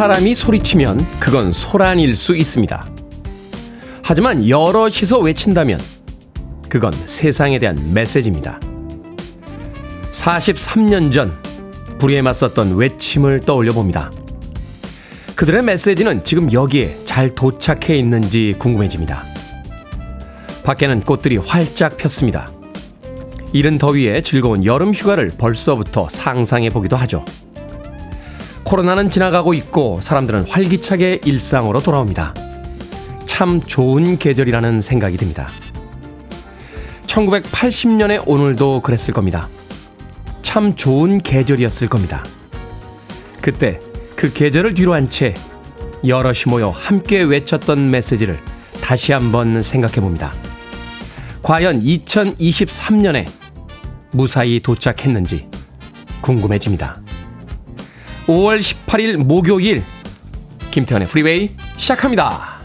사람이 소리치면 그건 소란일 수 있습니다. 하지만 여럿이서 외친다면 그건 세상에 대한 메시지입니다. 43년 전 불의에 맞섰던 외침을 떠올려 봅니다. 그들의 메시지는 지금 여기에 잘 도착해 있는지 궁금해집니다. 밖에는 꽃들이 활짝 폈습니다. 이른 더위에 즐거운 여름 휴가를 벌써부터 상상해 보기도 하죠. 코로나는 지나가고 있고 사람들은 활기차게 일상으로 돌아옵니다. 참 좋은 계절이라는 생각이 듭니다. 1980년의 오늘도 그랬을 겁니다. 참 좋은 계절이었을 겁니다. 그때 그 계절을 뒤로 한 채 여럿이 모여 함께 외쳤던 메시지를 다시 한번 생각해 봅니다. 과연 2023년에 무사히 도착했는지 궁금해집니다. 5월 18일 목요일 김태훈의 프리웨이 시작합니다.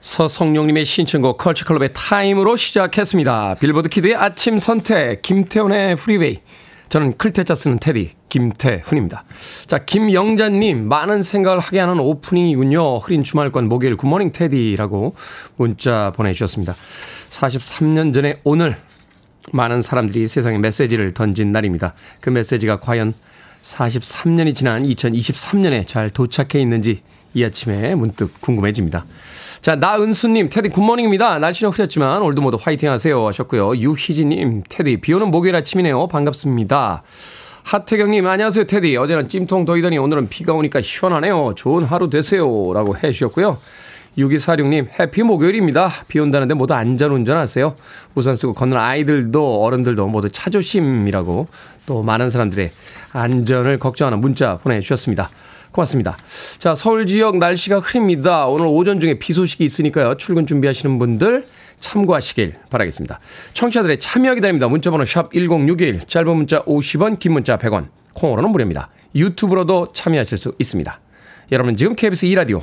서성용님의 신청곡 컬처클럽의 Time으로 시작했습니다. 빌보드 kid의 아침 선택 김태훈의 프리웨이 저는 클 태 자 쓰는 테디 김태훈입니다. 자 김영자님 많은 생각을 하게 하는 오프닝이군요. 흐린 주말권 목요일 good morning 테디라고 문자 보내주셨습니다. 43년 전에 오늘 많은 사람들이 세상에 메시지를 던진 날입니다. 그 메시지가 과연 43년이 지난 2023년에 잘 도착해 있는지 이 아침에 문득 궁금해집니다. 자, 나은수님, 테디 good morning입니다. 날씨는 흐렸지만 오늘도 모두 화이팅 하세요 하셨고요. 유희진님, 테디 비 오는 목요일 아침이네요. 반갑습니다. 하태경님, 안녕하세요, 테디. 어제는 찜통 더위더니 오늘은 비가 오니까 시원하네요. 좋은 하루 되세요. 라고 해 주셨고요. 6246님, 해피 목요일입니다. 비 온다는데 모두 안전 운전하세요. 우산 쓰고 걷는 아이들도 어른들도 모두 차조심이라고 또 많은 사람들의 안전을 걱정하는 문자 보내주셨습니다. 고맙습니다. 자, 서울 지역 날씨가 흐립니다. 오늘 오전 중에 비 소식이 있으니까요. 출근 준비하시는 분들 참고하시길 바라겠습니다. 청취자들의 참여 기다립니다. 문자번호 샵 1061, 짧은 문자 50원, 긴 문자 100원, 콩으로는 무료입니다. 유튜브로도 참여하실 수 있습니다. 여러분 지금 KBS 2라디오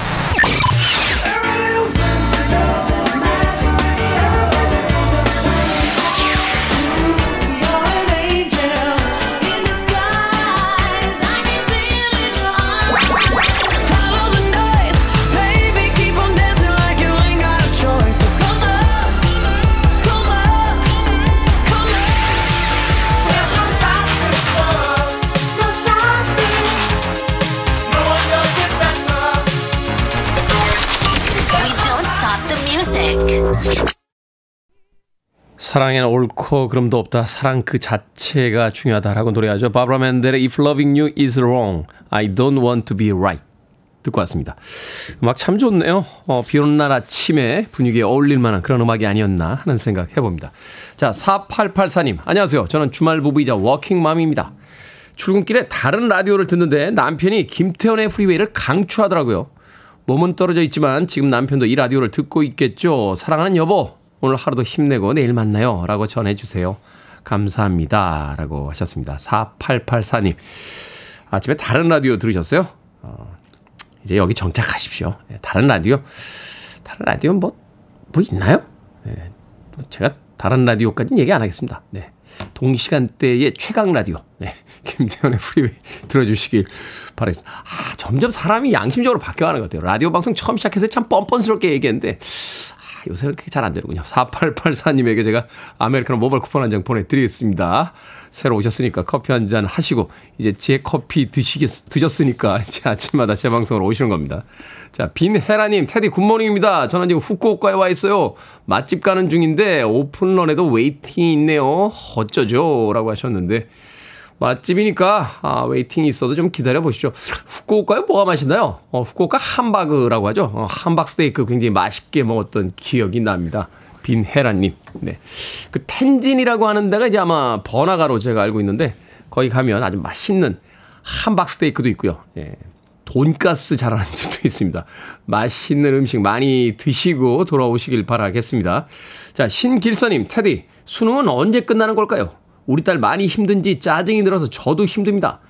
사랑에는 옳고 그름도 없다. 사랑 그 자체가 중요하다라고 노래하죠. 바바라 맨드렐의 If loving you is wrong, I don't want to be right. 듣고 왔습니다. 음악 참 좋네요. 어, 비 오는 날 아침에 분위기에 어울릴 만한 그런 음악이 아니었나 하는 생각 해봅니다. 자, 4884님. 안녕하세요. 저는 주말 부부이자 워킹맘입니다. 출근길에 다른 라디오를 듣는데 남편이 김태훈의 프리웨이를 강추하더라고요. 몸은 떨어져 있지만 지금 남편도 이 라디오를 듣고 있겠죠. 사랑하는 여보, 오늘 하루도 힘내고 내일 만나요. 라고 전해주세요. 감사합니다. 라고 하셨습니다. 4884님. 아침에 다른 라디오 들으셨어요? 어, 이제 여기 정착하십시오. 네, 다른 라디오? 다른 라디오 뭐, 뭐 있나요? 네, 제가 다른 라디오까지는 얘기 안 하겠습니다. 네. 동시간대의 최강 라디오. 네. 김태훈의 프리웨이 들어주시길 바라겠습니다. 아, 점점 사람이 양심적으로 바뀌어가는 것 같아요. 라디오 방송 처음 시작해서 참 뻔뻔스럽게 얘기했는데, 요새는 그게 잘 안 되는군요. 4884님에게 제가 아메리카노 모바일 쿠폰 한 장 보내드리겠습니다. 새로 오셨으니까 커피 한 잔 하시고, 이제 제 커피 드시겠, 드셨으니까 제 아침마다 제 방송으로 오시는 겁니다. 자, 빈헤라님, 테디 good morning입니다. 저는 지금 후쿠오카에 와 있어요. 맛집 가는 중인데 오픈런에도 웨이팅이 있네요. 어쩌죠? 라고 하셨는데, 맛집이니까 아, 웨이팅이 있어도 좀 기다려 보시죠. 후쿠오카에 뭐가 맛있나요? 어, 후쿠오카 함바그라고 하죠. 어, 함박 스테이크 굉장히 맛있게 먹었던 기억이 납니다. 빈헤라님. 네. 그 텐진이라고 하는 데가 이제 아마 번화가로 제가 알고 있는데 거기 가면 아주 맛있는 함박 스테이크도 있고요. 예. 돈가스 잘하는 집도 있습니다. 맛있는 음식 많이 드시고 돌아오시길 바라겠습니다. 자, 신길서님, 테디, 수능은 언제 끝나는 걸까요? 우리 딸 많이 힘든지 짜증이 들어서 저도 힘듭니다.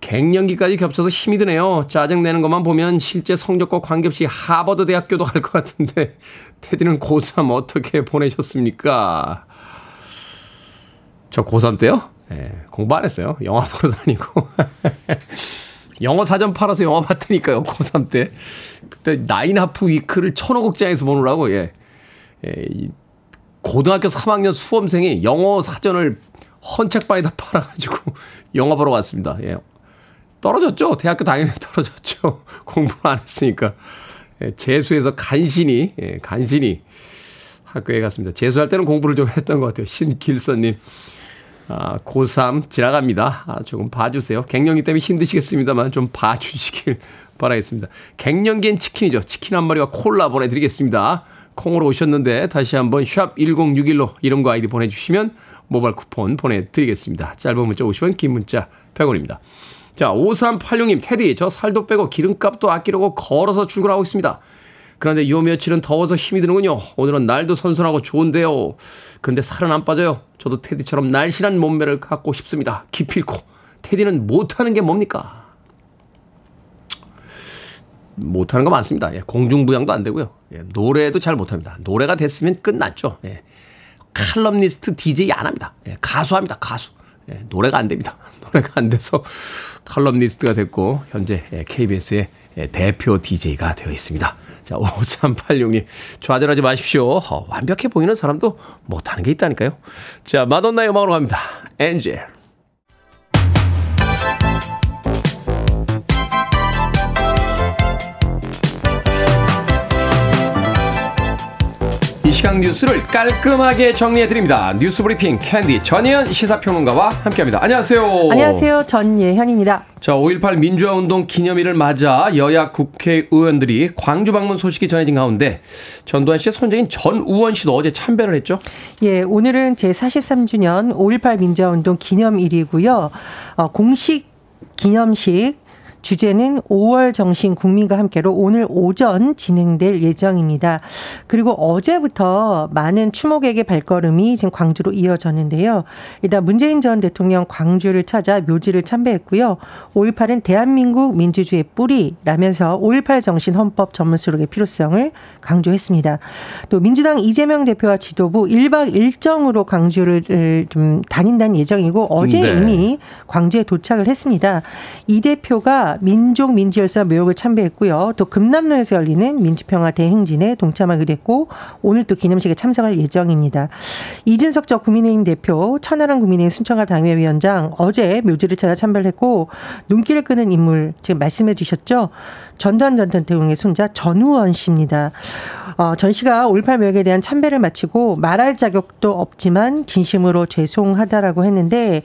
갱년기까지 겹쳐서 힘이 드네요. 짜증내는 것만 보면 실제 성적과 관계없이 하버드 대학교도 갈 것 같은데 테디는 고3 어떻게 보내셨습니까? 저 고3 때요? 예, 공부 안 했어요. 영화 보러 다니고. 영어 사전 팔아서 영화 봤다니까요. 고3 때. 그때 나인하프 위크를 천호 극장에서 보느라고, 예. 예 고등학교 3학년 수험생이 영어 사전을 헌책방에다 팔아가지고 영화 보러 갔습니다. 예. 떨어졌죠? 대학교 당연히 떨어졌죠. 공부를 안 했으니까. 예, 재수해서 간신히, 예, 간신히 학교에 갔습니다. 재수할 때는 공부를 좀 했던 것 같아요. 신길선님. 아, 고3 지나갑니다. 아, 조금 봐주세요. 갱년기 때문에 힘드시겠습니다만 좀 봐주시길 바라겠습니다. 갱년기엔 치킨이죠. 치킨 한 마리와 콜라 보내드리겠습니다. 콩으로 오셨는데 다시 한번 샵 1061로 이름과 아이디 보내주시면 모바일 쿠폰 보내드리겠습니다. 짧은 문자 50원, 긴 문자 100원입니다. 자, 5386님, 테디, 저 살도 빼고 기름값도 아끼려고 걸어서 출근하고 있습니다. 그런데 요 며칠은 더워서 힘이 드는군요. 오늘은 날도 선선하고 좋은데요. 근데 살은 안 빠져요. 저도 테디처럼 날씬한 몸매를 갖고 싶습니다. 기필코. 테디는 못하는 게 뭡니까? 못하는 거 많습니다. 예, 공중부양도 안 되고요. 예, 노래도 잘 못합니다. 노래가 됐으면 끝났죠. 예, 칼럼니스트 DJ 안 합니다. 예, 가수 합니다. 가수. 예, 노래가 안 됩니다. 노래가 안 돼서 칼럼니스트가 됐고 현재 KBS의 예, 대표 DJ가 되어 있습니다. 자, 5386님. 좌절하지 마십시오. 어, 완벽해 보이는 사람도 못하는 게 있다니까요. 자, 마돈나의 음악으로 갑니다. Angel. 이 시각 뉴스를 깔끔하게 정리해 드립니다. 뉴스 브리핑 캔디 전예현 시사평론가와 함께합니다. 안녕하세요. 안녕하세요. 전예현입니다. 자, 5.18 민주화운동 기념일을 맞아 여야 국회의원들이 광주 방문 소식이 전해진 가운데 전두환 씨의 손재인 전우원 씨도 어제 참배를 했죠? 예, 오늘은 제43주년 5.18 민주화운동 기념일이고요. 어, 공식 기념식 주제는 5월 정신 국민과 함께로 오늘 오전 진행될 예정입니다. 그리고 어제부터 많은 추모객의 발걸음이 지금 광주로 이어졌는데요. 일단 문재인 전 대통령 광주를 찾아 묘지를 참배했고요. 5.18은 대한민국 민주주의의 뿌리라면서 5.18 정신 헌법 전문 수록의 필요성을 강조했습니다. 또 민주당 이재명 대표와 지도부 1박 1정으로 광주를 좀 다닌다는 예정이고 어제 네. 이미 광주에 도착을 했습니다. 이 대표가 민족 민주열사 묘역을 참배했고요. 또 금남로에서 열리는 민주평화 대행진에 동참하기도 했고 오늘 또 기념식에 참석할 예정입니다. 이준석 전 국민의힘 대표, 천하람 국민의힘 순천갑 당협위원장 어제 묘지를 찾아 참배를 했고 눈길을 끄는 인물 지금 말씀해 주셨죠. 전두환 전 대통령의 손자 전우원 씨입니다. 어, 전 씨가 5.18 묘역에 대한 참배를 마치고 말할 자격도 없지만 진심으로 죄송하다라고 했는데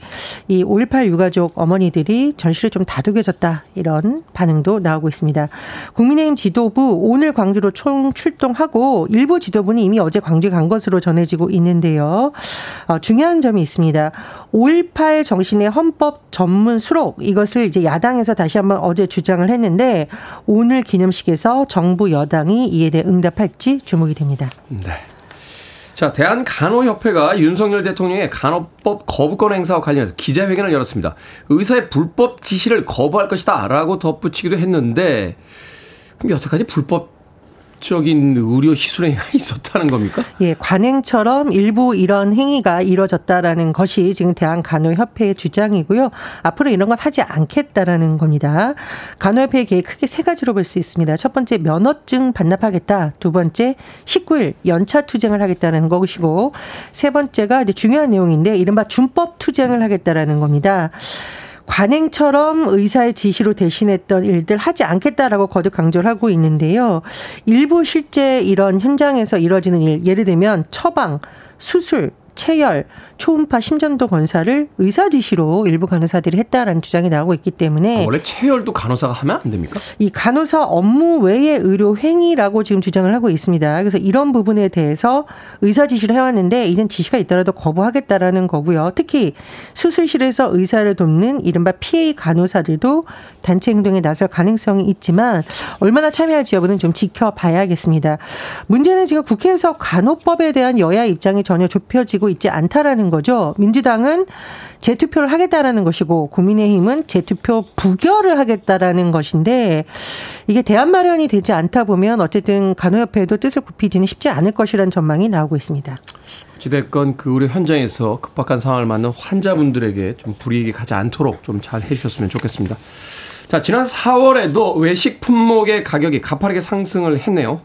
이5.18 유가족 어머니들이 전 씨를 좀 다독여졌다 이런 반응도 나오고 있습니다. 국민의힘 지도부 오늘 광주로 총 출동하고 일부 지도부는 이미 어제 광주에 간 것으로 전해지고 있는데요. 어, 중요한 점이 있습니다. 5.18 정신의 헌법 전문 수록 이것을 이제 야당에서 다시 한번 어제 주장을 했는데 오늘 기념식에서 정부 여당이 이에 대해 응답할 지 주목이 됩니다. 네. 자, 대한간호협회가 윤석열 대통령의 간호법 거부권 행사와 관련해서 기자회견을 열었습니다. 의사의 불법 지시를 거부할 것이다 라고 덧붙이기도 했는데, 그럼 여태까지 불법 적인 의료 시술 행위가 있었다는 겁니까? 예, 관행처럼 일부 이런 행위가 이뤄졌다라는 것이 지금 대한간호협회의 주장이고요. 앞으로 이런 건 하지 않겠다라는 겁니다. 간호협회의 계획 크게 세 가지로 볼 수 있습니다. 첫 번째 면허증 반납하겠다. 두 번째 19일 연차 투쟁을 하겠다는 것이고 세 번째가 이제 중요한 내용인데 이른바 준법 투쟁을 하겠다라는 겁니다. 관행처럼 의사의 지시로 대신했던 일들 하지 않겠다라고 거듭 강조를 하고 있는데요. 일부 실제 이런 현장에서 이뤄지는 일, 예를 들면 처방, 수술, 체열, 초음파 심전도 검사를 의사 지시로 일부 간호사들이 했다라는 주장이 나오고 있기 때문에 아, 원래 체열도 간호사가 하면 안 됩니까? 이 간호사 업무 외의 의료 행위라고 지금 주장을 하고 있습니다. 그래서 이런 부분에 대해서 의사 지시를 해왔는데 이젠 지시가 있더라도 거부하겠다라는 거고요. 특히 수술실에서 의사를 돕는 이른바 PA 간호사들도 단체 행동에 나설 가능성이 있지만 얼마나 참여할지 여부는 좀 지켜봐야겠습니다. 문제는 지금 국회에서 간호법에 대한 여야 입장이 전혀 좁혀지고 있지 않다라는 거죠. 민주당은 재투표를 하겠다라는 것이고 국민의힘은 재투표 부결을 하겠다라는 것인데 이게 대안 마련이 되지 않다 보면 어쨌든 간호협회도 뜻을 굽히지는 쉽지 않을 것이라는 전망이 나오고 있습니다. 어찌됐건 그 우리 현장에서 급박한 상황을 맞는 환자분들에게 좀 불이익이 가지 않도록 좀 잘 해주셨으면 좋겠습니다. 자, 지난 4월에도 외식 품목의 가격이 가파르게 상승을 했네요.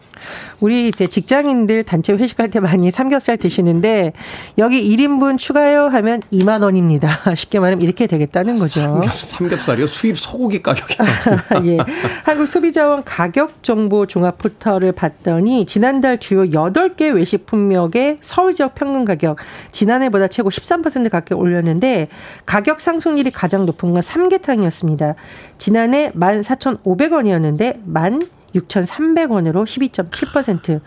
우리 이제 직장인들 단체 회식할 때 많이 삼겹살 드시는데 여기 1인분 추가요 하면 2만 원입니다. 쉽게 말하면 이렇게 되겠다는 거죠. 삼겹, 살이요? 수입 소고기 가격이요. 예. 한국 소비자원 가격 정보 종합 포털을 봤더니 지난달 주요 8개 외식 품목의 서울 지역 평균 가격 지난해보다 최고 13% 가까이 올렸는데 가격 상승률이 가장 높은 건 삼계탕이었습니다. 지 난해 14,500원이었는데 16,300원으로 12.7%.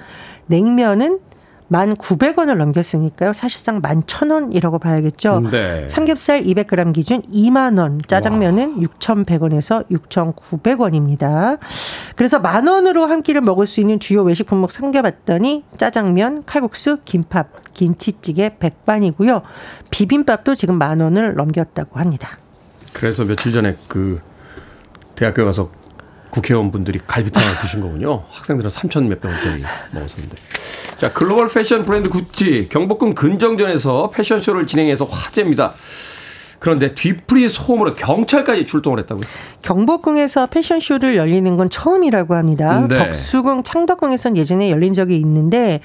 냉면은 1,900원을 넘겼으니까요. 사실상 11,000원이라고 봐야겠죠. 네. 삼겹살 200g 기준 2만 원, 짜장면은 6,100원에서 6,900원입니다. 그래서 만 원으로 한 끼를 먹을 수 있는 주요 외식 품목 상겨봤더니 짜장면, 칼국수, 김밥, 김치찌개, 백반이고요. 비빔밥도 지금 만 원을 넘겼다고 합니다. 그래서 며칠 전에 그 대학교 가서 국회의원분들이 갈비탕 을 드신 거군요. 학생들은 3천 몇백 원짜리 먹었었는데. 자, 글로벌 패션 브랜드 구찌 경복궁 근정전에서 패션쇼를 진행해서 화제입니다. 그런데 뒤풀이 소음으로 경찰까지 출동을 했다고요? 경복궁에서 패션쇼를 열리는 건 처음이라고 합니다. 네. 덕수궁, 창덕궁에선 예전에 열린 적이 있는데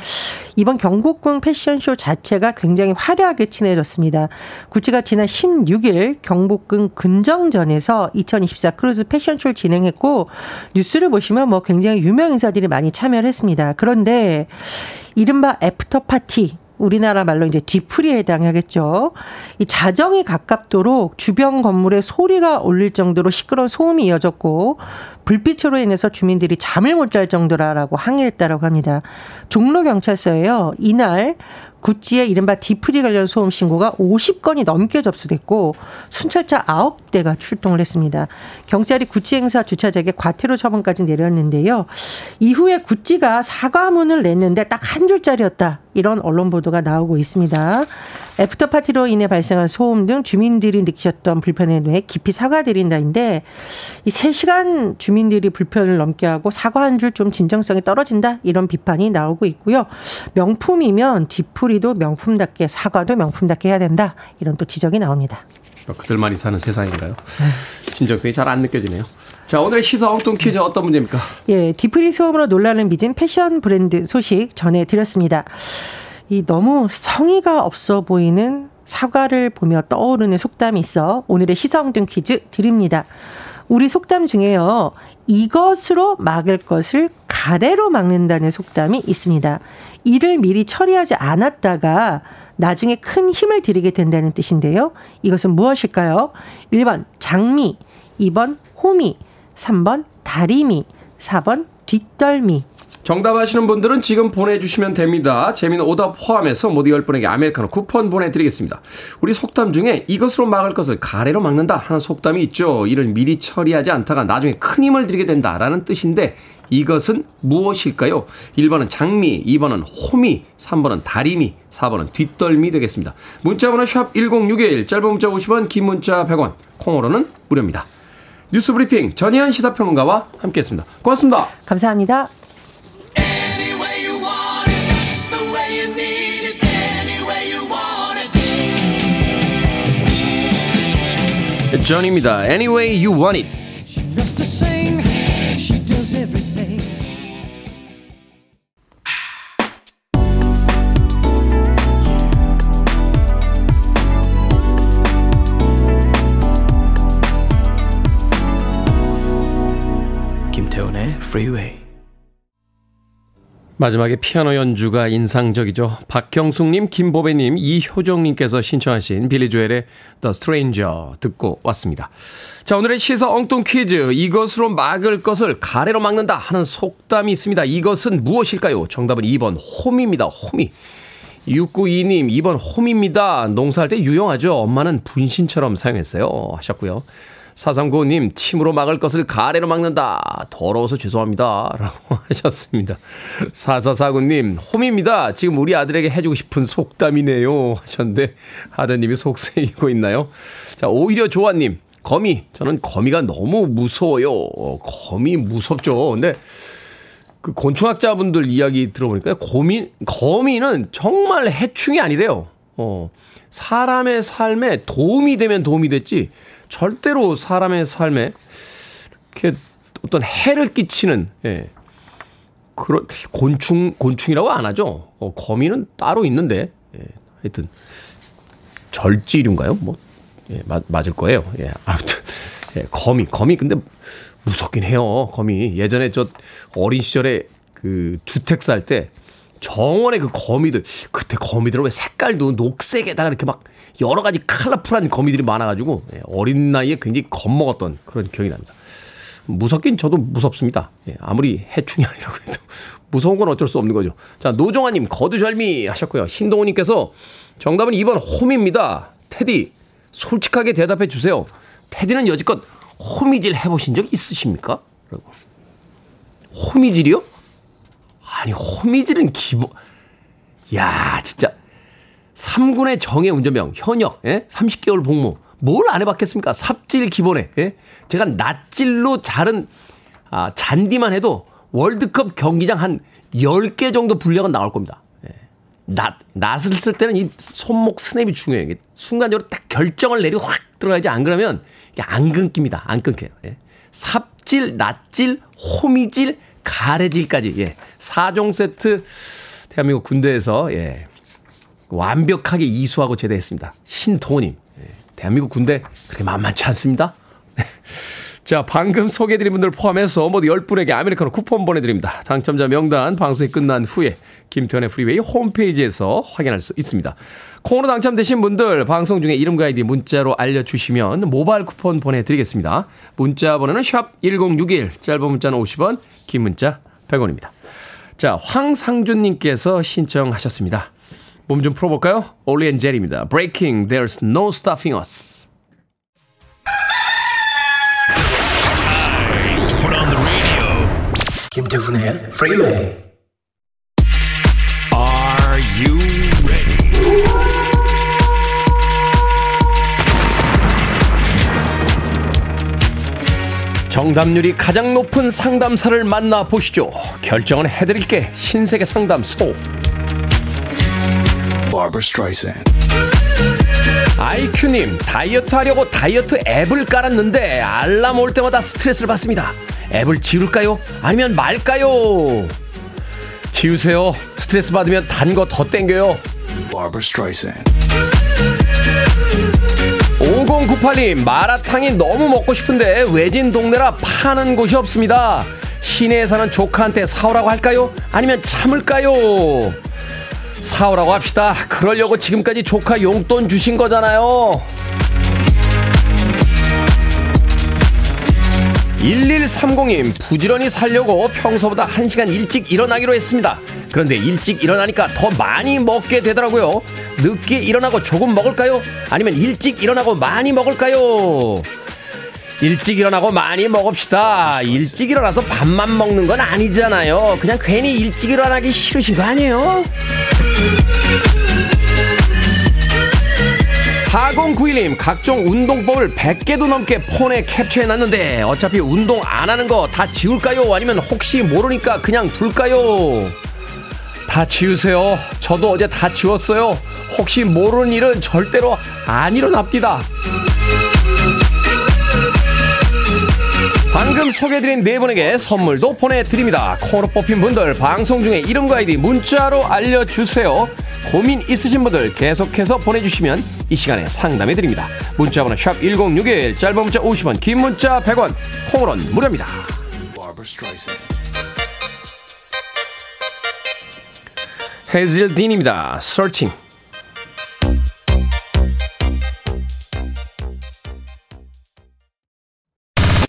이번 경복궁 패션쇼 자체가 굉장히 화려하게 치러졌습니다. 구찌가 지난 16일 경복궁 근정전에서 2024 크루즈 패션쇼를 진행했고 뉴스를 보시면 뭐 굉장히 유명 인사들이 많이 참여를 했습니다. 그런데 이른바 after party 우리나라 말로 이제 뒤풀이에 해당하겠죠. 이 자정이 가깝도록 주변 건물에 소리가 울릴 정도로 시끄러운 소음이 이어졌고 불빛으로 인해서 주민들이 잠을 못 잘 정도라라고 항의했다라고 합니다. 종로 경찰서에요. 이날 구찌의 이른바 뒤풀이 관련 소음 신고가 50건이 넘게 접수됐고 순찰차 9대가 출동을 했습니다. 경찰이 구찌 행사 주차장에 과태료 처분까지 내렸는데요. 이후에 구찌가 사과문을 냈는데 딱 한 줄짜리였다. 이런 언론 보도가 나오고 있습니다. after party로 인해 발생한 소음 등 주민들이 느끼셨던 불편에 대해 깊이 사과드린다인데 이 3시간 주민 들이 불편을 넘게 하고 사과 한 줄 좀 진정성이 떨어진다 이런 비판이 나오고 있고요. 명품이면 뒤풀이도 명품답게 사과도 명품답게 해야 된다 이런 또 지적이 나옵니다. 그들만이 사는 세상인가요? 진정성이 잘 안 느껴지네요. 자, 오늘의 시사 엉뚱 퀴즈 어떤 문제입니까? 예, 뒤풀이 소음으로 논란을 빚은 패션 브랜드 소식 전해드렸습니다. 이 너무 성의가 없어 보이는 사과를 보며 떠오르는 속담이 있어 오늘의 시사 엉뚱 퀴즈 드립니다. 우리 속담 중에요. 이것으로 막을 것을 가래로 막는다는 속담이 있습니다. 이를 미리 처리하지 않았다가 나중에 큰 힘을 들이게 된다는 뜻인데요. 이것은 무엇일까요? 1번 장미, 2번 호미, 3번 다리미, 4번 뒷덜미. 정답 아시는 분들은 지금 보내주시면 됩니다. 재미는 오답 포함해서 모두 10분에게 아메리카노 쿠폰 보내드리겠습니다. 우리 속담 중에 이것으로 막을 것을 가래로 막는다 하는 속담이 있죠. 이를 미리 처리하지 않다가 나중에 큰 힘을 들이게 된다라는 뜻인데 이것은 무엇일까요? 1번은 장미, 2번은 호미, 3번은 다리미, 4번은 뒷덜미 되겠습니다. 문자번호 샵 1061, 짧은 문자 50원, 긴 문자 100원, 콩으로는 무료입니다. 뉴스 브리핑 전희연 시사평론가와 함께했습니다. 고맙습니다. 감사합니다. 존입니다. Anyway you want it. Freeway. 마지막에 피아노 연주가 인상적이죠. 박경숙님, 김보배님, 이효정님께서 신청하신 빌리 조엘의 The Stranger 듣고 왔습니다. 자, 오늘의 시사 엉뚱 퀴즈. 이것으로 막을 것을 가래로 막는다 하는 속담이 있습니다. 이것은 무엇일까요? 정답은 2번 홈입니다. 홈이. 692님, 2번 홈입니다. 농사할 때 유용하죠. 엄마는 분신처럼 사용했어요. 하셨고요. 사삼구님, 침으로 막을 것을 가래로 막는다. 더러워서 죄송합니다. 라고 하셨습니다. 사사사구님, 홈입니다. 지금 우리 아들에게 해주고 싶은 속담이네요. 하셨는데, 아드님이 속쓰이고 있나요? 자, 오히려 조아님, 거미. 저는 거미가 너무 무서워요. 거미 무섭죠. 근데, 그 곤충학자분들 이야기 들어보니까 거미, 거미는 정말 해충이 아니래요. 어, 사람의 삶에 도움이 되면 도움이 됐지, 절대로 사람의 삶에 이렇게 어떤 해를 끼치는, 예. 그런, 곤충, 곤충이라고 안 하죠. 어, 거미는 따로 있는데, 예. 하여튼, 절지류인가요? 뭐, 예, 맞, 맞을 거예요. 예. 아무튼, 예, 거미, 거미, 근데 무섭긴 해요. 거미. 예전에 저 어린 시절에 그 주택 살 때 정원에 그 거미들 그때 거미들은 왜 색깔도 녹색에다가 이렇게 막 여러 가지 컬러풀한 거미들이 많아가지고 예, 어린 나이에 굉장히 겁먹었던 그런 기억이 납니다. 무섭긴 저도 무섭습니다. 예, 아무리 해충이 아니라고 해도 무서운 건 어쩔 수 없는 거죠. 자 노종아님 거두절미 하셨고요. 신동훈님께서 정답은 2번 홈입니다. 테디 솔직하게 대답해 주세요. 테디는 여지껏 호미질 해보신 적 있으십니까? 라고. 호미질이요? 아니, 호미질은 기본, 야 진짜. 3군의 정예 운전병, 현역, 예? 30개월 복무. 뭘 안 해봤겠습니까? 삽질 기본에, 예? 제가 낫질로 자른, 아, 잔디만 해도 월드컵 경기장 한 10개 정도 분량은 나올 겁니다. 예. 낫, 낫을 쓸 때는 이 손목 스냅이 중요해요. 순간적으로 딱 결정을 내리고 확 들어가야지 안 그러면 이게 안 끊깁니다. 안 끊겨요. 예. 삽질, 낫질, 호미질, 가래질까지 예. 4종 세트 대한민국 군대에서 예. 완벽하게 이수하고 제대했습니다. 신동호님. 예. 대한민국 군대 그렇게 만만치 않습니다. 자, 방금 소개해드린 분들 포함해서 모두 10분에게 아메리카노 쿠폰 보내드립니다. 당첨자 명단 방송이 끝난 후에 김태훈의 프리웨이 홈페이지에서 확인할 수 있습니다. 콩으로 당첨되신 분들 방송 중에 이름과 아이디 문자로 알려주시면 모바일 쿠폰 보내드리겠습니다. 문자 번호는 샵 1061, 짧은 문자는 50원, 긴 문자 100원입니다. 자, 황상준님께서 신청하셨습니다. 몸 좀 풀어볼까요? 올리 앤 제리입니다. Breakin', there's no stopping us. 김태훈의 프리웨이 Are you ready? 정답률이 가장 높은 상담사를 만나 보시죠. 결정은 해드릴게 신세계 상담소. Barbara Streisand 아이큐님 다이어트 하려고 다이어트 앱을 깔았는데 알람 올 때마다 스트레스를 받습니다. 앱을 지울까요? 아니면 말까요? 지우세요. 스트레스 받으면 단 거 더 땡겨요. Barbara Streisand 5098님 마라탕이 너무 먹고 싶은데 외진 동네라 파는 곳이 없습니다. 시내에 사는 조카한테 사오라고 할까요? 아니면 참을까요? 사오라고 합시다. 그러려고 지금까지 조카 용돈 주신 거잖아요. 1130님, 부지런히 살려고 평소보다 1시간 일찍 일어나기로 했습니다. 그런데 일찍 일어나니까 더 많이 먹게 되더라고요. 늦게 일어나고 조금 먹을까요? 아니면 일찍 일어나고 많이 먹을까요? 일찍 일어나고 많이 먹읍시다. 일찍 일어나서 밥만 먹는 건 아니잖아요. 그냥 괜히 일찍 일어나기 싫으신 거 아니에요? 4091님, 각종 운동법을 100개도 넘게 폰에 캡처해놨는데, 어차피 운동 안 하는 거 다 지울까요? 아니면 혹시 모르니까 그냥 둘까요? 다 지우세요. 저도 어제 다 지웠어요. 혹시 모르는 일은 절대로 안 일어납니다. 방금 소개해드린 네 분에게 선물도 보내드립니다. 코로 뽑힌 분들 방송 중에 이름과 아이디 문자로 알려주세요. 고민 있으신 분들 계속해서 보내주시면 이 시간에 상담해 드립니다. 문자번호 샵 1061, 짧은 문자 50원, 긴 문자 100원, 콩으로는 무료입니다. Barbara Streisand 헤즐 딘입니다. Searching.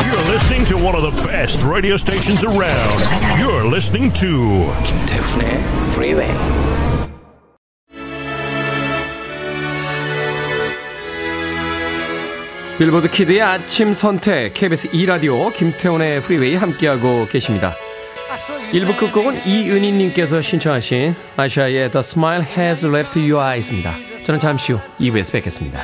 You're listening to one of the best radio stations around. You're listening to 김태훈의 프 빌보드 키드의 아침 선택 KBS 2라디오 김태훈의 프리웨이 함께하고 계십니다. 1부 끝곡은 이은희님께서 신청하신 아시아의 The Smile Has Left Your Eyes입니다. 저는 잠시 후 2부에서 뵙겠습니다.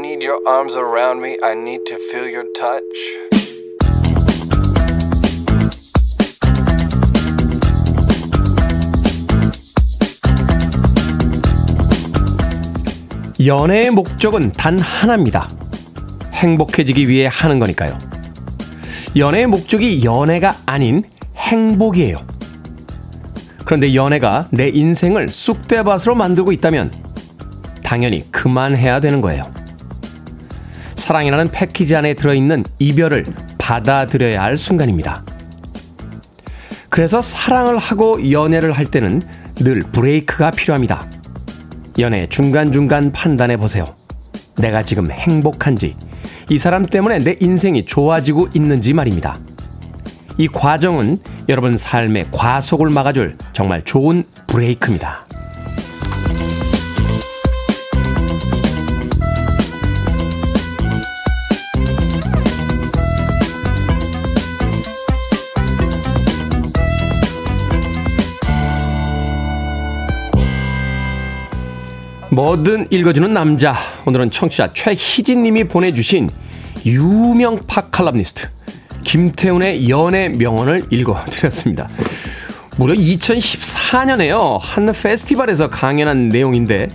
Need your arms around me. I need to feel your touch. 연애의 목적은 단 하나입니다. 행복해지기 위해 하는 거니까요. 연애의 목적이 연애가 아닌 행복이에요. 그런데 연애가 내 인생을 쑥대밭으로 만들고 있다면 당연히 그만해야 되는 거예요. 사랑이라는 패키지 안에 들어있는 이별을 받아들여야 할 순간입니다. 그래서 사랑을 하고 연애를 할 때는 늘 브레이크가 필요합니다. 연애 중간중간 판단해 보세요. 내가 지금 행복한지, 이 사람 때문에 내 인생이 좋아지고 있는지 말입니다. 이 과정은 여러분 삶의 과속을 막아줄 정말 좋은 브레이크입니다. 뭐든 읽어주는 남자. 오늘은 청취자 최희진 님이 보내주신 유명 팝칼럼니스트 김태훈의 연애 명언을 읽어드렸습니다. 무려 2014년에요. 한 페스티벌에서 강연한 내용인데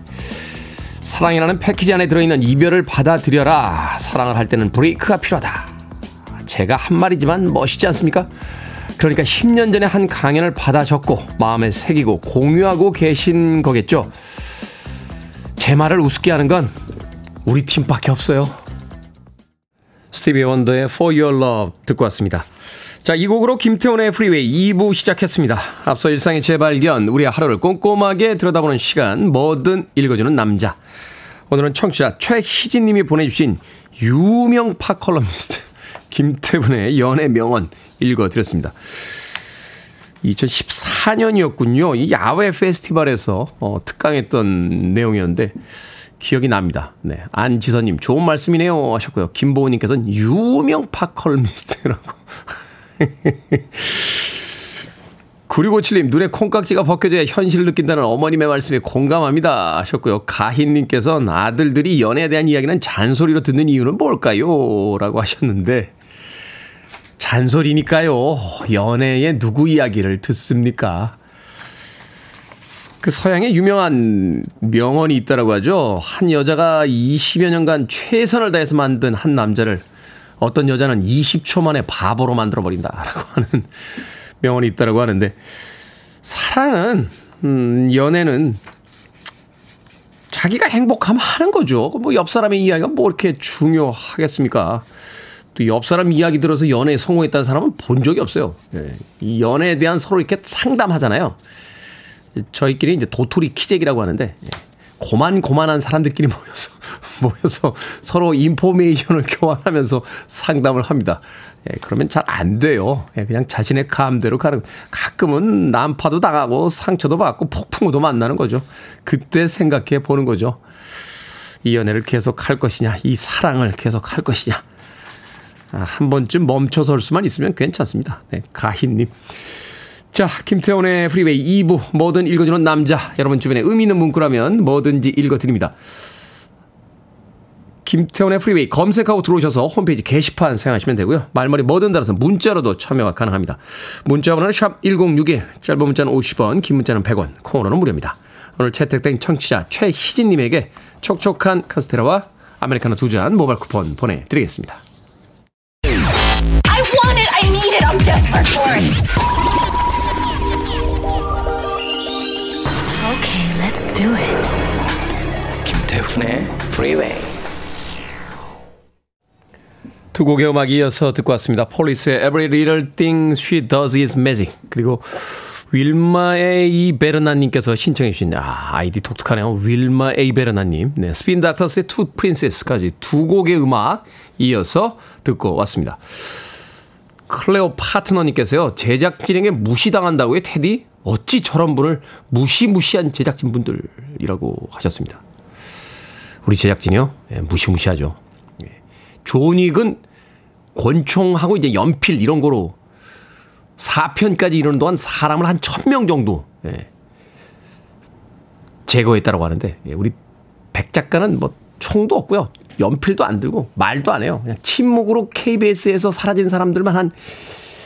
사랑이라는 패키지 안에 들어있는 이별을 받아들여라. 사랑을 할 때는 브레이크가 필요하다. 제가 한 말이지만 멋있지 않습니까? 그러니까 10년 전에 한 강연을 받아 적고 마음에 새기고 공유하고 계신 거겠죠. 제 말을 우습게 하는 건 우리 팀밖에 없어요. 스티비 원더의 For Your Love 듣고 왔습니다. 자, 이 곡으로 김태훈의 프리웨이 2부 시작했습니다. 앞서 일상의 재발견, 우리의 하루를 꼼꼼하게 들여다보는 시간, 뭐든 읽어주는 남자. 오늘은 청취자 최희진 님이 보내주신 유명 팝 칼럼니스트 김태훈의 연애 명언 읽어드렸습니다. 2014년이었군요. 이 야외 페스티벌에서 어, 특강했던 내용이었는데 기억이 납니다. 네. 안지선님, 좋은 말씀이네요. 하셨고요. 김보호님께서는 유명 팝컬미스트라고. 9657님, 눈에 콩깍지가 벗겨져야 현실을 느낀다는 어머님의 말씀에 공감합니다. 하셨고요. 가희님께서는 아들들이 연애에 대한 이야기는 잔소리로 듣는 이유는 뭘까요? 라고 하셨는데, 잔소리니까요. 연애의 누구 이야기를 듣습니까? 그 서양에 유명한 명언이 있다라고 하죠. 한 여자가 20여 년간 최선을 다해서 만든 한 남자를 어떤 여자는 20초 만에 바보로 만들어 버린다라고 하는 명언이 있다라고 하는데 사랑은 음, 연애는 자기가 행복하면 하는 거죠. 뭐 옆 사람의 이야기가 뭐 이렇게 중요하겠습니까? 또 옆 사람 이야기 들어서 연애에 성공했다는 사람은 본 적이 없어요. 예. 이 연애에 대한 서로 이렇게 상담하잖아요. 저희끼리 이제 도토리 키재기라고 하는데 예. 고만고만한 사람들끼리 모여서 모여서 서로 인포메이션을 교환하면서 상담을 합니다. 예, 그러면 잘 안 돼요. 예, 그냥 자신의 감대로 가는 가끔은 난파도 당하고 상처도 받고 폭풍우도 만나는 거죠. 그때 생각해 보는 거죠. 이 연애를 계속 할 것이냐, 이 사랑을 계속 할 것이냐. 아, 한 번쯤 멈춰설 수만 있으면 괜찮습니다. 네, 가희님. 자, 김태훈의 프리웨이 2부 뭐든 읽어주는 남자. 여러분 주변에 의미 있는 문구라면 뭐든지 읽어드립니다. 김태훈의 프리웨이 검색하고 들어오셔서 홈페이지 게시판 사용하시면 되고요. 말머리 뭐든 달아서 문자로도 참여가 가능합니다. 문자 번호는 샵 1061, 짧은 문자는 50원, 긴 문자는 100원, 콩으로는 무료입니다. 오늘 채택된 청취자 최희진님에게 촉촉한 카스테라와 아메리카노 두 잔 모바일 쿠폰 보내드리겠습니다. I need it. I'm desperate for it. Okay, let's do it. 김태훈의 Freeway. 두 곡의 음악 이어서 듣고 왔습니다. 폴리스의 Every Little Thing She Does Is Magic 그리고 윌마 에이 베르나님께서 신청해 주신, 아, 아이디 독특하네요. 윌마 에이 베르나님. 네, 스핀 닥터스의 Two Princes까지 두 곡의 음악 이어서 듣고 왔습니다. 클레오 파트너님께서요, 제작진에게 무시당한다고요, 테디? 어찌 저런 분을 무시무시한 제작진 분들이라고 하셨습니다. 우리 제작진이요? 예, 무시무시하죠. 예. 존익은 권총하고 이제 연필 이런 거로 4편까지 이르는 동안 사람을 한 1000명 정도 예. 제거했다라고 하는데 예, 우리 백 작가는 뭐 총도 없고요. 연필도 안 들고 말도 안 해요. 그냥 침묵으로 KBS에서 사라진 사람들만 한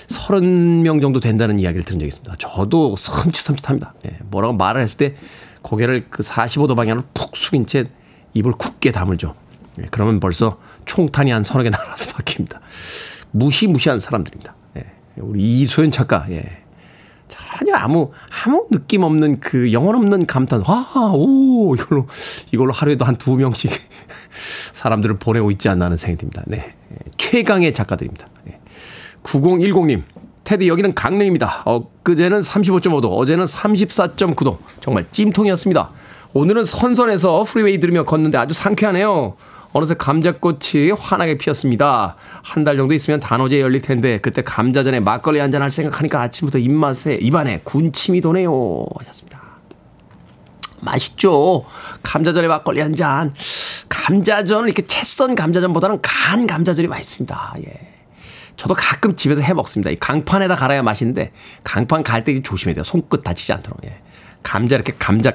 30명 정도 된다는 이야기를 들은 적이 있습니다. 저도 섬찟섬찟합니다. 예, 뭐라고 말을 했을 때 고개를 그 45도 방향으로 푹 숙인 채 입을 굳게 다물죠. 예, 그러면 벌써 총탄이 한 서너 개 날아서 바뀝니다. 무시무시한 사람들입니다. 예, 우리 이소연 작가, 예. 전혀 아무, 아무 느낌 없는 그 영혼 없는 감탄, 와, 오, 이걸로, 이걸로 하루에도 한 두 명씩 사람들을 보내고 있지 않나 하는 생각이 듭니다. 네. 예, 최강의 작가들입니다. 예. 9010님, 테디 여기는 강릉입니다. 엊그제는 35.5도, 어제는 34.9도. 정말 찜통이었습니다. 오늘은 선선해서 Freeway 들으며 걷는데 아주 상쾌하네요. 어느새 감자꽃이 환하게 피었습니다. 한 달 정도 있으면 단오제 열릴 텐데 그때 감자전에 막걸리 한 잔 할 생각하니까 아침부터 입맛에 입안에 군침이 도네요. 하셨습니다. 맛있죠. 감자전에 막걸리 한 잔. 감자전은 이렇게 채 썬 감자전보다는 간 감자전이 맛있습니다. 예. 저도 가끔 집에서 해 먹습니다. 이 강판에다 갈아야 맛있는데 강판 갈 때 조심해야 돼요. 손끝 다치지 않도록. 예. 감자 이렇게 감자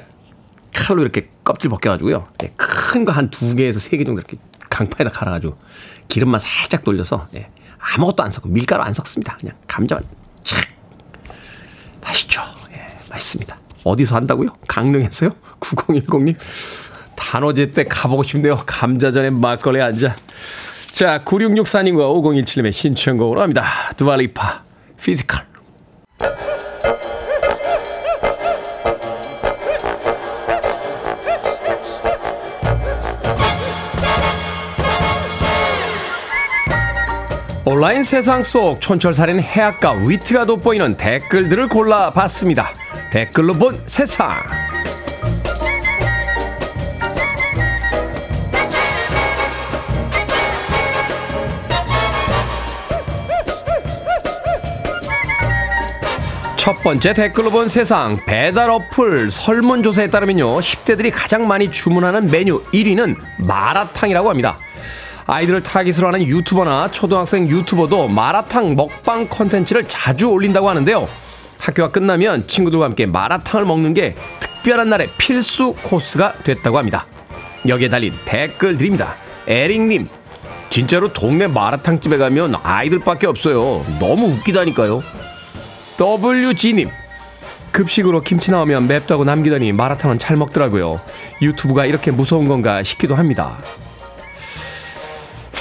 칼로 이렇게 껍질 벗겨가지고요. 예. 큰거 한 두 개에서 세 개 정도 이렇게 강판에다 갈아가지고 기름만 살짝 돌려서 예. 아무것도 안 섞고 밀가루 안 섞습니다. 그냥 감자만 착 맛있죠. 예. 맛있습니다. 어디서 한다고요? 강릉에서요? 9010님 단오제 때 가보고 싶네요. 감자전에 막걸리 한 잔. 자, 9664님과 5017님의 신청곡으로 합니다. 두아 리파, Physical. 온라인 세상 속 촌철살인 해악과 위트가 돋보이는 댓글들을 골라봤습니다. 댓글로 본 세상. 첫 번째 댓글로 본 세상 배달 어플 설문조사에 따르면요 10대들이 가장 많이 주문하는 메뉴 1위는 마라탕이라고 합니다 아이들을 타깃으로 하는 유튜버나 초등학생 유튜버도 마라탕 먹방 컨텐츠를 자주 올린다고 하는데요 학교가 끝나면 친구들과 함께 마라탕을 먹는 게 특별한 날의 필수 코스가 됐다고 합니다 여기에 달린 댓글들입니다 에릭님 진짜로 동네 마라탕집에 가면 아이들밖에 없어요 너무 웃기다니까요 WG님. 급식으로 김치 나오면 맵다고 남기더니 마라탕은 잘 먹더라고요. 유튜브가 이렇게 무서운 건가 싶기도 합니다.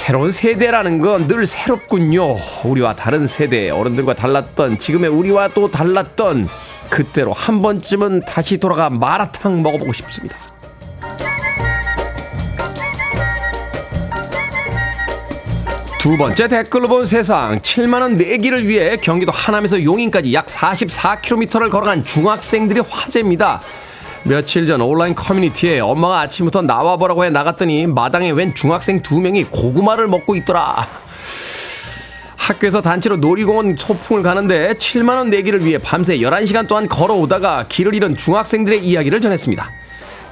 새로운 세대라는 건 늘 새롭군요. 우리와 다른 세대, 어른들과 달랐던, 지금의 우리와 또 달랐던, 그때로 한 번쯤은 다시 돌아가 마라탕 먹어보고 싶습니다. 두 번째 댓글로 본 세상 7만원 내기를 위해 경기도 하남에서 용인까지 약 44km를 걸어간 중학생들이 화제입니다. 며칠 전 온라인 커뮤니티에 엄마가 아침부터 나와보라고 해 나갔더니 마당에 웬 중학생 두 명이 고구마를 먹고 있더라. 학교에서 단체로 놀이공원 소풍을 가는데 7만원 내기를 위해 밤새 11시간 동안 걸어오다가 길을 잃은 중학생들의 이야기를 전했습니다.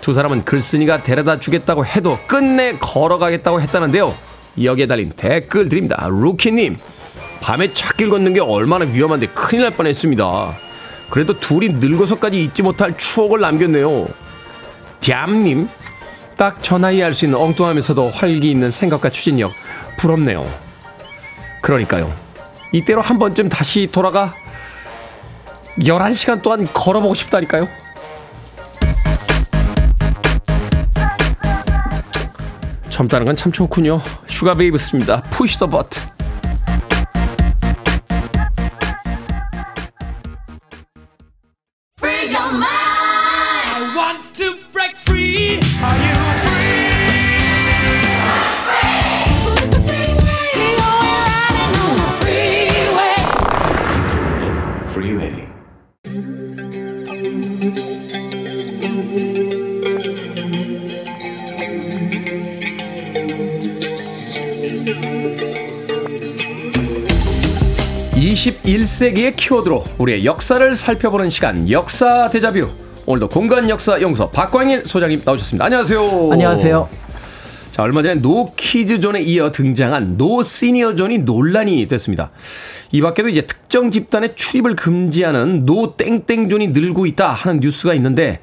두 사람은 글쓴이가 데려다 주겠다고 해도 끝내 걸어가겠다고 했다는데요. 여기에 달린 댓글 드립니다. 루키님, 밤에 찾길 걷는 게 얼마나 위험한데 큰일 날 뻔했습니다. 그래도 둘이 늙어서까지 잊지 못할 추억을 남겼네요. 뺨님, 딱 저 나이에 할 수 있는 엉뚱하면서도 활기 있는 생각과 추진력 부럽네요. 그러니까요. 이때로 한 번쯤 다시 돌아가 11시간 동안 걸어보고 싶다니까요. 젊다는 건 참 좋군요. Sugababes입니다. Push the Button. (21세기의) 키워드로 우리의 역사를 살펴보는 시간 역사 데자뷰 오늘도 공간 역사 연구소 박광일 소장님 나오셨습니다 안녕하세요 안녕하세요. 자, 얼마 전에 no kids zone에 이어 등장한 no senior zone이 논란이 됐습니다. 이 밖에도 이제 특정 집단의 출입을 금지하는 no 땡땡 zone이 늘고 있다 하는 뉴스가 있는데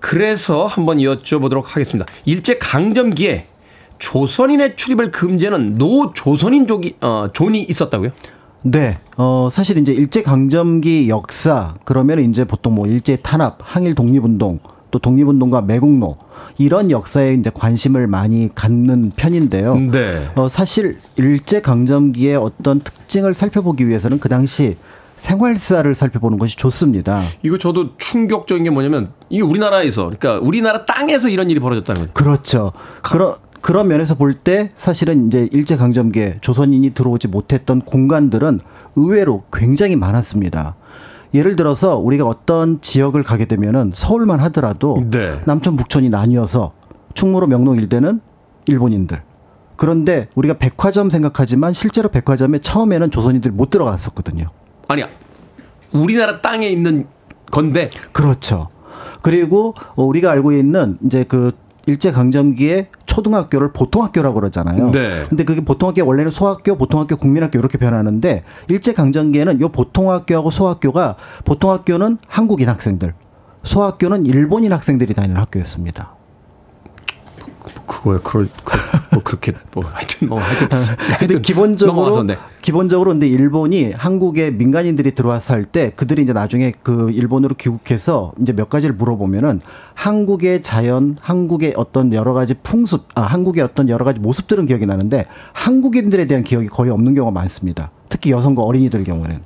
그래서 한번 여쭤보도록 하겠습니다. 일제 강점기에 조선인의 출입을 금지하는 no 조선인 존이 어, zone이 있었다고요? 네, 어, 사실 이제 일제강점기 역사, 그러면 이제 보통 뭐 일제 탄압, 항일 독립운동, 또 독립운동과 매국노, 이런 역사에 이제 관심을 많이 갖는 편인데요. 네. 어, 사실 일제강점기의 어떤 특징을 살펴보기 위해서는 그 당시 생활사를 살펴보는 것이 좋습니다. 이거 저도 충격적인 게 뭐냐면 이게 우리나라에서 그러니까 우리나라 땅에서 이런 일이 벌어졌다는 거죠. 그렇죠. 그런 그런 면에서 볼 때 사실은 이제 일제 강점기에 조선인이 들어오지 못했던 공간들은 의외로 굉장히 많았습니다. 예를 들어서 우리가 어떤 지역을 가게 되면은 서울만 하더라도 네. 남촌 북촌이 나뉘어서 충무로 명동 일대는 일본인들. 그런데 우리가 백화점 생각하지만 실제로 백화점에 처음에는 조선인들이 못 들어갔었거든요. 아니 우리나라 땅에 있는 건데 그렇죠. 그리고 어, 우리가 알고 있는 이제 그 일제 강점기에 초등학교를 보통학교라고 그러잖아요. 네. 근데 그게 보통학교 원래는 소학교, 보통학교, 국민학교 이렇게 변하는데 일제 강점기에는 요 보통학교하고 소학교가 보통학교는 한국인 학생들, 소학교는 일본인 학생들이 다니는 학교였습니다. 그거야 그럴 그, 뭐 그렇게 뭐 하여튼 뭐 하여튼 근데 하여튼 기본적으로 넘어가서 네. 기본적으로 근데 일본이 한국에 민간인들이 들어와서 할 때 그들이 이제 나중에 그 일본으로 귀국해서 이제 몇 가지를 물어보면은 한국의 자연, 한국의 어떤 여러 가지 풍습, 아 한국의 어떤 여러 가지 모습들은 기억이 나는데 한국인들에 대한 기억이 거의 없는 경우가 많습니다. 특히 여성과 어린이들 경우는.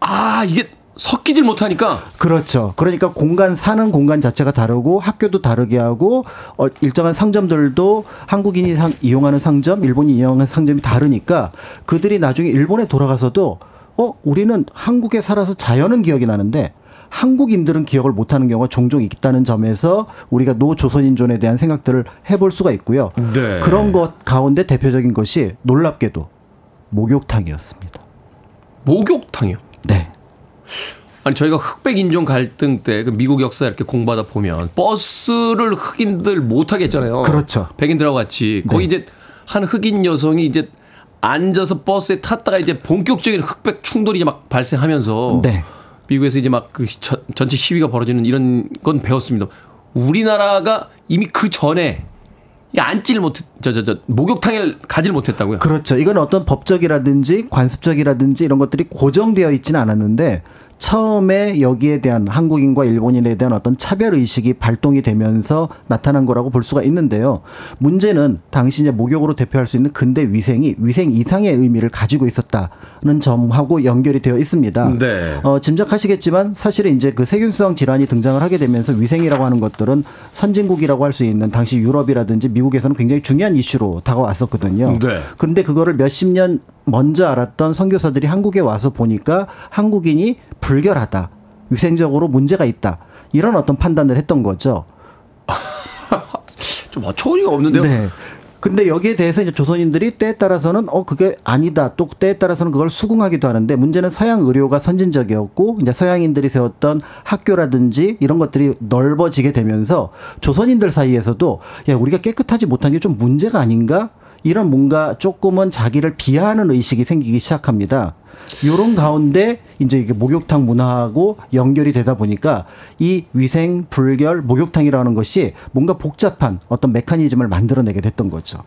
아 이게 섞이질 못하니까 그렇죠. 그러니까 공간 사는 공간 자체가 다르고 학교도 다르게 하고 어, 일정한 상점들도 한국인이 상, 이용하는 상점, 일본이 이용하는 상점이 다르니까 그들이 나중에 일본에 돌아가서도 어 우리는 한국에 살아서 자연은 기억이 나는데 한국인들은 기억을 못하는 경우가 종종 있다는 점에서 우리가 노조선인존에 대한 생각들을 해볼 수가 있고요. 네. 그런 것 가운데 대표적인 것이 놀랍게도 목욕탕이었습니다. 목욕탕이요. 네. 아니 저희가 흑백 인종 갈등 때 그 미국 역사 이렇게 공부하다 보면 버스를 흑인들 못 타게 했잖아요. 그렇죠. 백인들하고 같이 거기 이제 한 흑인 여성이 이제 앉아서 버스에 탔다가 이제 본격적인 흑백 충돌이 이제 막 발생하면서 네. 미국에서 이제 막 그 전체 시위가 벌어지는 이런 건 배웠습니다. 우리나라가 이미 그 전에 이 앉지를 못했, 저, 저, 저, 목욕탕을 가지를 못했다고요? 그렇죠. 이건 어떤 법적이라든지 관습적이라든지 이런 것들이 고정되어 있지는 않았는데 처음에 여기에 대한 한국인과 일본인에 대한 어떤 차별 의식이 발동이 되면서 나타난 거라고 볼 수가 있는데요. 문제는 당시 이제 목욕으로 대표할 수 있는 근대 위생이 위생 이상의 의미를 가지고 있었다는 점하고 연결이 되어 있습니다. 네. 어, 짐작하시겠지만 사실은 이제 그 세균성 질환이 등장을 하게 되면서 위생이라고 하는 것들은 선진국이라고 할 수 있는 당시 유럽이라든지 미국에서는 굉장히 중요한 이슈로 다가왔었거든요. 네. 그런데 그거를 몇십 년 먼저 알았던 선교사들이 한국에 와서 보니까 한국인이 불결하다. 위생적으로 문제가 있다. 이런 어떤 판단을 했던 거죠. 좀 어처구니가 없는데요? 네. 근데 여기에 대해서 이제 조선인들이 때에 따라서는 어 그게 아니다 또 때에 따라서는 그걸 수긍하기도 하는데 문제는 서양 의료가 선진적이었고 이제 서양인들이 세웠던 학교라든지 이런 것들이 넓어지게 되면서 조선인들 사이에서도 야 우리가 깨끗하지 못한 게 좀 문제가 아닌가 이런 뭔가 조금은 자기를 비하하는 의식이 생기기 시작합니다. 요런 가운데 이제 이게 목욕탕 문화하고 연결이 되다 보니까 이 위생 불결 목욕탕이라는 것이 뭔가 복잡한 어떤 메커니즘을 만들어내게 됐던 거죠.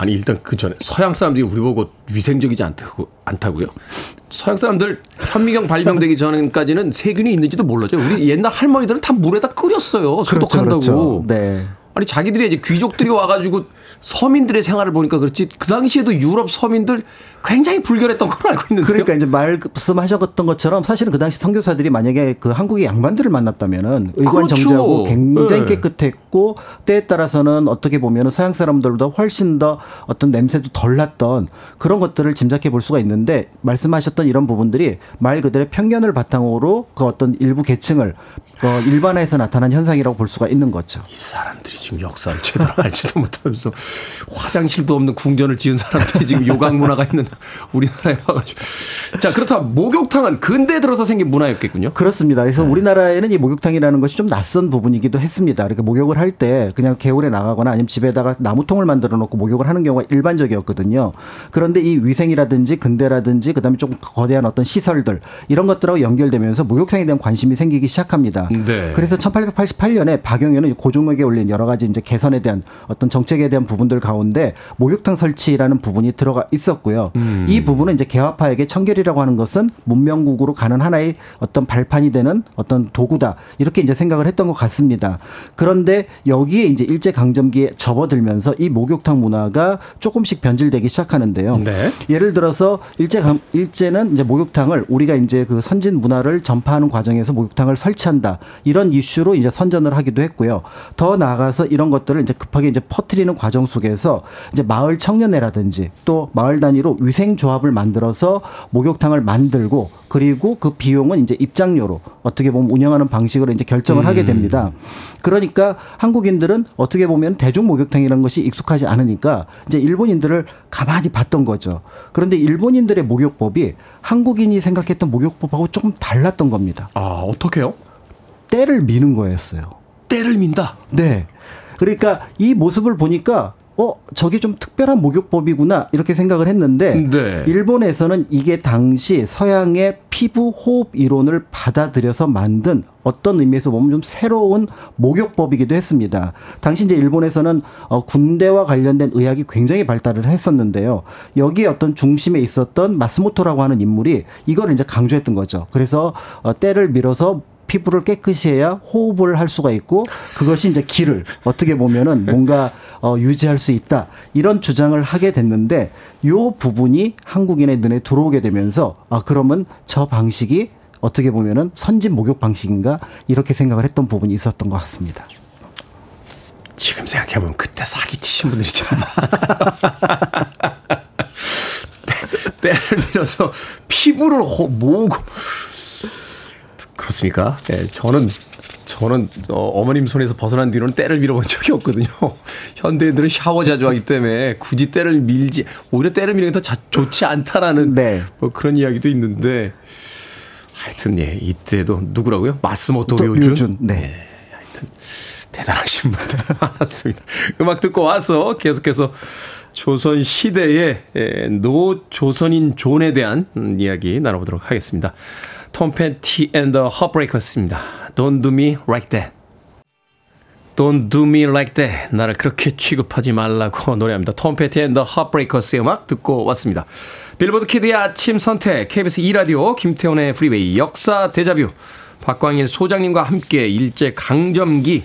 아니 일단 그 전에 서양 사람들이 우리 보고 위생적이지 않다고 않다고요? 서양 사람들 현미경 발명되기 전까지는 세균이 있는지도 몰랐죠. 우리 옛날 할머니들은 다 물에다 끓였어요. 소독한다고. 그렇죠. 네. 아니 자기들이 이제 귀족들이 와가지고 서민들의 생활을 보니까 그렇지 그 당시에도 유럽 서민들 굉장히 불결했던 걸 알고 있는데요. 그러니까 이제 말씀하셨던 것처럼 사실은 그 당시 선교사들이 만약에 그 한국의 양반들을 만났다면은 의관 그렇죠. 정제하고 굉장히 네. 깨끗했고 때에 따라서는 어떻게 보면은 서양 사람들보다 훨씬 더 어떤 냄새도 덜 났던 그런 것들을 짐작해 볼 수가 있는데 말씀하셨던 이런 부분들이 말 그대로 편견을 바탕으로 그 어떤 일부 계층을 어, 일반화해서 나타난 현상이라고 볼 수가 있는 거죠. 이 사람들이 지금 역사를 제대로 알지도 못하면서 화장실도 없는 궁전을 지은 사람들이 지금 요강 문화가 있는 우리나라에 와가지고 자 그렇다면 목욕탕은 근대 들어서 생긴 문화였겠군요. 그렇습니다. 그래서 우리나라에는 이 목욕탕이라는 것이 좀 낯선 부분이기도 했습니다. 그러니까 목욕을 할 때 그냥 개울에 나가거나 아니면 집에다가 나무통을 만들어 놓고 목욕을 하는 경우가 일반적이었거든요. 그런데 이 위생이라든지 근대라든지 그다음에 좀 거대한 어떤 시설들 이런 것들하고 연결되면서 목욕탕에 대한 관심이 생기기 시작합니다. 네. 그래서 1888년에 박영현은 고종에게 올린 여러 가지 이제 개선에 대한 어떤 정책에 대한 부분 들 가운데 목욕탕 설치라는 부분이 들어가 있었고요. 이 부분은 이제 개화파에게 청결이라고 하는 것은 문명국으로 가는 하나의 어떤 발판이 되는 어떤 도구다 이렇게 이제 생각을 했던 것 같습니다. 그런데 여기에 이제 일제 강점기에 접어들면서 이 목욕탕 문화가 조금씩 변질되기 시작하는데요. 네. 예를 들어서 일제 강 일제는 이제 목욕탕을 우리가 이제 그 선진 문화를 전파하는 과정에서 목욕탕을 설치한다 이런 이슈로 이제 선전을 하기도 했고요. 더 나아가서 이런 것들을 이제 급하게 이제 퍼뜨리는 과정 속에서 이제 마을 청년회라든지 또 마을 단위로 위생 조합을 만들어서 목욕탕을 만들고 그리고 그 비용은 이제 입장료로 어떻게 보면 운영하는 방식으로 이제 결정을 하게 됩니다. 그러니까 한국인들은 어떻게 보면 대중 목욕탕이라는 것이 익숙하지 않으니까 이제 일본인들을 가만히 봤던 거죠. 그런데 일본인들의 목욕법이 한국인이 생각했던 목욕법하고 조금 달랐던 겁니다. 아 어떻게요? 때를 미는 거였어요. 때를 민다. 네. 그러니까 이 모습을 보니까 어, 저게 좀 특별한 목욕법이구나 이렇게 생각을 했는데 네. 일본에서는 이게 당시 서양의 피부 호흡 이론을 받아들여서 만든 어떤 의미에서 보면 좀 새로운 목욕법이기도 했습니다. 당시 이제 일본에서는 어, 군대와 관련된 의학이 굉장히 발달을 했었는데요. 여기에 어떤 중심에 있었던 마스모토라고 하는 인물이 이걸 이제 강조했던 거죠. 그래서 어, 때를 밀어서 피부를 깨끗이 해야 호흡을 할 수가 있고 그것이 이제 기를 어떻게 보면은 뭔가 어, 유지할 수 있다 이런 주장을 하게 됐는데 요 부분이 한국인의 눈에 들어오게 되면서 아 그러면 저 방식이 어떻게 보면은 선진 목욕 방식인가 이렇게 생각을 했던 부분이 있었던 것 같습니다. 지금 생각해보면 그때 사기치신 분들이 참 많아요. 때- 때를 밀어서 피부를 호- 모으고 그렇습니까? 예, 저는 저는 어, 머님 손에서 벗어난 뒤로는 때를 밀어본 적이 없거든요. 현대인들은 샤워 자주 하기 때문에 굳이 때를 밀지 오히려 때를 미는 게 더 좋지 않다라는 네. 뭐 그런 이야기도 있는데 하여튼 예 이때도 누구라고요? 마스모토 또 묘준. 묘준, 네. 대단하신 분들 많았습니다. 음악 듣고 와서 계속해서 조선 시대의 에, no 조선인 zone에 대한 음, 이야기 나눠보도록 하겠습니다. Tom Petty and the Heartbreakers입니다. Don't do me like that. Don't do me like that. 나를 그렇게 취급하지 말라고 노래합니다. Tom Petty and the Heartbreakers의 음악 듣고 왔습니다. Billboard Kid의 아침 선택, KBS 2라디오, 김태훈의 Freeway, 역사 데자뷰, 박광일 소장님과 함께 일제 강점기,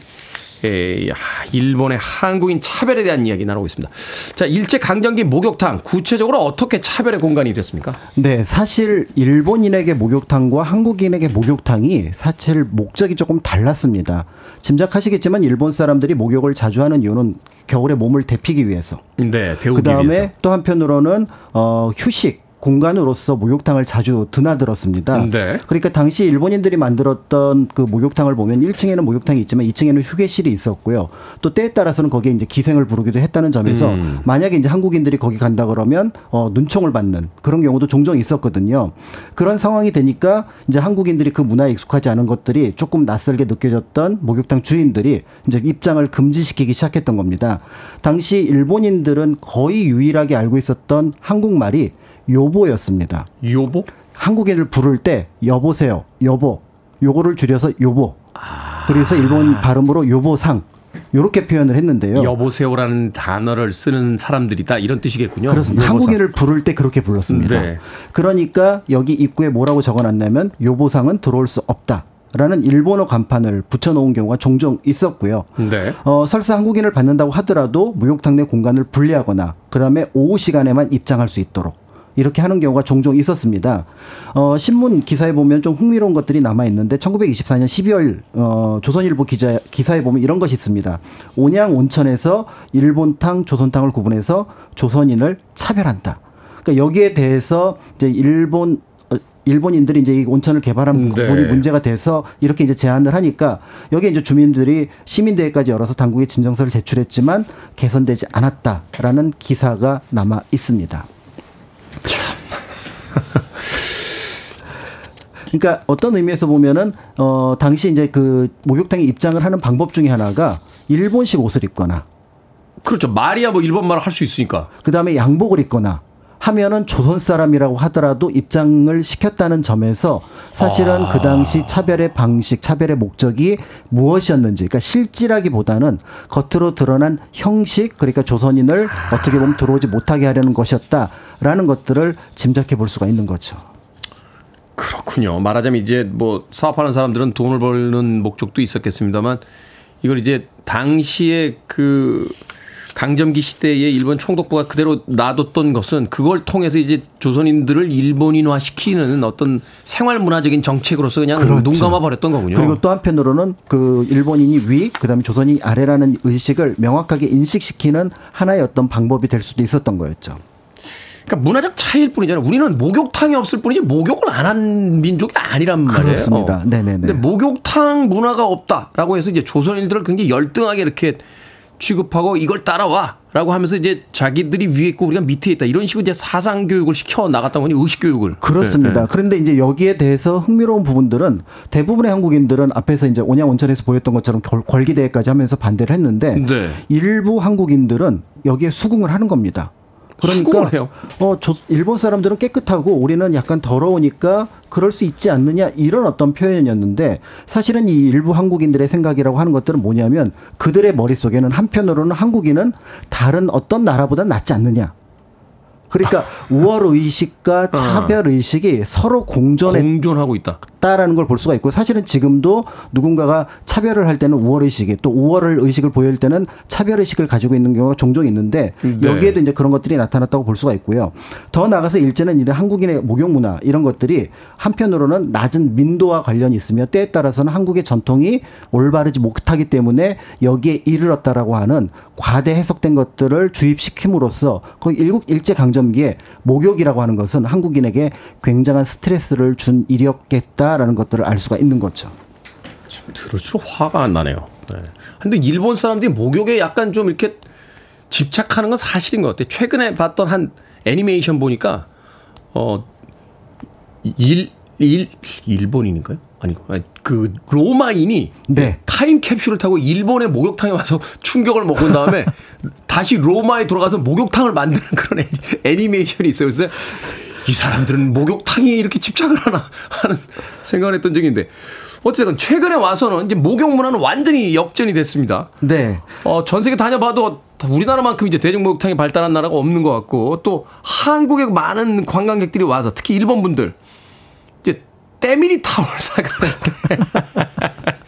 에, 야, 일본의 한국인 차별에 대한 이야기 나누고 있습니다. 자, 일제 강점기 목욕탕, 구체적으로 어떻게 차별의 공간이 됐습니까? 네, 사실 일본인에게 목욕탕과 한국인에게 목욕탕이 사실 목적이 조금 달랐습니다. 짐작하시겠지만 일본 사람들이 목욕을 자주 하는 이유는 겨울에 몸을 데피기 위해서. 네, 데우기 그 다음에 위해서. 또 한편으로는 어 휴식 공간으로서 목욕탕을 자주 드나들었습니다. 네. 그러니까 당시 일본인들이 만들었던 그 목욕탕을 보면 1층에는 목욕탕이 있지만 2층에는 휴게실이 있었고요. 또 때에 따라서는 거기에 이제 기생을 부르기도 했다는 점에서 음. 만약에 이제 한국인들이 거기 간다 그러면 어 눈총을 받는 그런 경우도 종종 있었거든요. 그런 상황이 되니까 이제 한국인들이 그 문화에 익숙하지 않은 것들이 조금 낯설게 느껴졌던 목욕탕 주인들이 이제 입장을 금지시키기 시작했던 겁니다. 당시 일본인들은 거의 유일하게 알고 있었던 한국말이 요보였습니다. 요보? 한국인을 부를 때 여보세요, 여보, 요거를 줄여서 요보. 그래서 일본 발음으로 요보상 요렇게 표현을 했는데요. 여보세요라는 단어를 쓰는 사람들이다 이런 뜻이겠군요. 그렇습니다. 요보상. 한국인을 부를 때 그렇게 불렀습니다. 네. 그러니까 여기 입구에 뭐라고 적어놨냐면 요보상은 들어올 수 없다. 라는 일본어 간판을 붙여놓은 경우가 종종 있었고요. 네. 어, 설사 한국인을 받는다고 하더라도 목욕탕 내 공간을 분리하거나 그 다음에 오후 시간에만 입장할 수 있도록 이렇게 하는 경우가 종종 있었습니다. 어, 신문 기사에 보면 좀 흥미로운 것들이 남아 있는데 1924년 12월 어, 조선일보 기자 기사에 보면 이런 것이 있습니다. 온양 온천에서 일본탕, 조선탕을 구분해서 조선인을 차별한다. 그러니까 여기에 대해서 이제 일본 어, 일본인들이 이제 이 온천을 개발한 네. 부분이 문제가 돼서 이렇게 이제 제안을 하니까 여기에 이제 주민들이 시민대회까지 열어서 당국에 진정서를 제출했지만 개선되지 않았다라는 기사가 남아 있습니다. 그러니까 어떤 의미에서 보면은 어 당시 이제 그 목욕탕에 입장을 하는 방법 중에 하나가 일본식 옷을 입거나 그렇죠. 말이야 뭐 일본말을 할수 있으니까. 그 다음에 양복을 입거나 하면은 조선 사람이라고 하더라도 입장을 시켰다는 점에서 사실은 그 당시 차별의 방식, 차별의 목적이 무엇이었는지, 그러니까 실질하기보다는 겉으로 드러난 형식, 그러니까 조선인을 어떻게 보면 들어오지 못하게 하려는 것이었다라는 것들을 짐작해 볼 수가 있는 거죠. 그렇군요. 말하자면 이제 뭐 사업하는 사람들은 돈을 벌는 목적도 있었겠습니다만 이걸 이제 당시에 그 강점기 시대에 일본 총독부가 그대로 놔뒀던 것은 그걸 통해서 이제 조선인들을 일본인화 시키는 어떤 생활 문화적인 정책으로서 그냥 그렇죠. 눈 감아 버렸던 거군요. 그리고 또 한편으로는 그 일본인이 위, 그다음에 조선인이 아래라는 의식을 명확하게 인식시키는 하나의 어떤 방법이 될 수도 있었던 거였죠. 그러니까 문화적 차이일 뿐이잖아요. 우리는 목욕탕이 없을 뿐이지 목욕을 안 한 민족이 아니란 말이에요. 그렇습니다. 네네네. 근데 목욕탕 문화가 없다라고 해서 이제 조선인들을 굉장히 열등하게 이렇게 취급하고 이걸 따라와 라고 하면서 이제 자기들이 위에 있고 우리가 밑에 있다 이런 식으로 이제 사상 교육을 시켜 나갔던 거니 의식 교육을 그렇습니다. 네, 네. 그런데 이제 여기에 대해서 흥미로운 부분들은 대부분의 한국인들은 앞에서 이제 온양 온천에서 보였던 것처럼 결- 걸기대회까지 하면서 반대를 했는데 네. 일부 한국인들은 여기에 수긍을 하는 겁니다. 그러니까 해요? 어, 저, 일본 사람들은 깨끗하고 우리는 약간 더러우니까 그럴 수 있지 않느냐 이런 어떤 표현이었는데 사실은 이 일부 한국인들의 생각이라고 하는 것들은 뭐냐면 그들의 머릿속에는 한편으로는 한국인은 다른 어떤 나라보다 낫지 않느냐. 그러니까 우월 의식과 차별 의식이 서로 공존해 공존하고 있다. 있다라는 걸 볼 수가 있고 사실은 지금도 누군가가 차별을 할 때는 우월 의식이 또 우월을 의식을 보일 때는 차별 의식을 가지고 있는 경우가 종종 있는데 네. 여기에도 이제 그런 것들이 나타났다고 볼 수가 있고요. 더 나가서 일제는 이런 한국인의 목욕 문화 이런 것들이 한편으로는 낮은 민도와 관련이 있으며 때에 따라서는 한국의 전통이 올바르지 못하기 때문에 여기에 이르렀다라고 하는 과대 해석된 것들을 주입시킴으로써 거의 일국 일제 강점 기에 목욕이라고 하는 것은 한국인에게 굉장한 스트레스를 준 일이었겠다라는 것들을 알 수가 있는 거죠. 들을수록 화가 안 나네요. 네. 근데 일본 사람들이 목욕에 약간 좀 이렇게 집착하는 건 사실인 것 같아요. 최근에 봤던 한 애니메이션 보니까 어 일 일 일본인인가요? 아니고 아니, 그 로마인이 네. 타임 캡슐을 타고 일본의 목욕탕에 와서 충격을 먹은 다음에 다시 로마에 돌아가서 목욕탕을 만드는 그런 애니- 애니메이션이 있어요. 그래서 이 사람들은 목욕탕에 이렇게 집착을 하나 하는 생각을 했던 적이 있는데 어쨌든 최근에 와서는 이제 목욕 문화는 완전히 역전이 됐습니다. 네. 어, 전 세계 다녀봐도 다 우리나라만큼 이제 대중목욕탕이 발달한 나라가 없는 것 같고 또 한국에 많은 관광객들이 와서 특히 일본 분들 때밀이 타월 사가는데